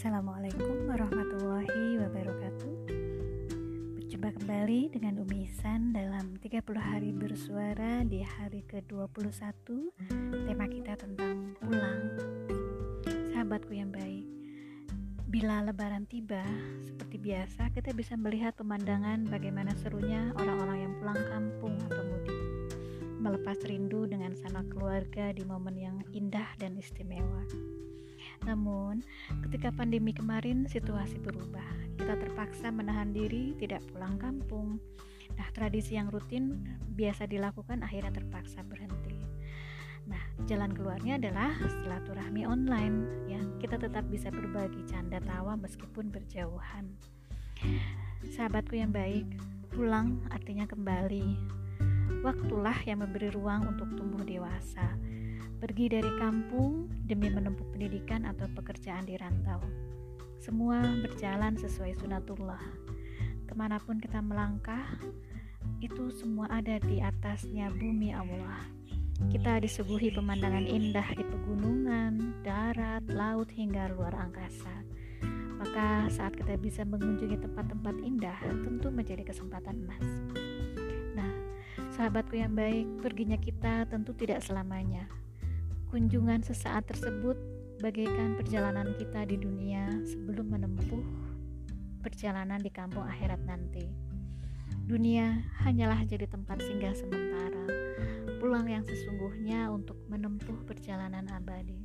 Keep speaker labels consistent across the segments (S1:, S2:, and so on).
S1: Assalamualaikum warahmatullahi wabarakatuh. Berjumpa kembali dengan Umi Isan dalam 30 hari bersuara di hari ke-21 Tema kita tentang pulang. Sahabatku yang baik Bila lebaran tiba, seperti biasa kita bisa melihat pemandangan bagaimana serunya orang-orang yang pulang kampung atau mudik. Melepas rindu dengan sanak keluarga di momen yang indah dan istimewa namun, ketika pandemi kemarin situasi berubah. Kita terpaksa menahan diri tidak pulang kampung. Nah, tradisi yang rutin biasa dilakukan akhirnya terpaksa berhenti. Nah, jalan keluarnya adalah silaturahmi online ya. Kita tetap bisa berbagi canda tawa meskipun berjauhan. Sahabatku yang baik, pulang artinya kembali. Waktulah yang memberi ruang untuk tumbuh dewasa pergi dari kampung demi menempuh pendidikan atau pekerjaan di rantau. Semua berjalan sesuai sunatullah. Ke mana pun kita melangkah, itu semua ada di atasnya bumi Allah. Kita disuguhi pemandangan indah di pegunungan, darat, laut, hingga luar angkasa. Maka saat kita bisa mengunjungi tempat-tempat indah, tentu menjadi kesempatan emas. Nah, sahabatku yang baik, perginya kita tentu tidak selamanya Kunjungan sesaat tersebut bagaikan perjalanan kita di dunia sebelum menempuh perjalanan di kampung akhirat nanti. Dunia hanyalah jadi tempat singgah sementara, pulang yang sesungguhnya untuk menempuh perjalanan abadi.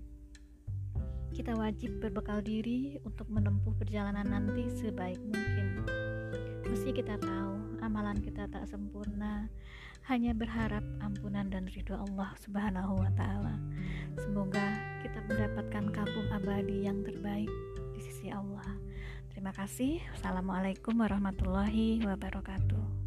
S1: Kita wajib berbekal diri untuk menempuh perjalanan nanti sebaik mungkin. Meski kita tahu amalan kita tak sempurna, hanya berharap ampunan dan ridho Allah Subhanahu wa taala. Semoga kita mendapatkan kampung abadi yang terbaik di sisi Allah. Terima kasih. Assalamualaikum warahmatullahi wabarakatuh.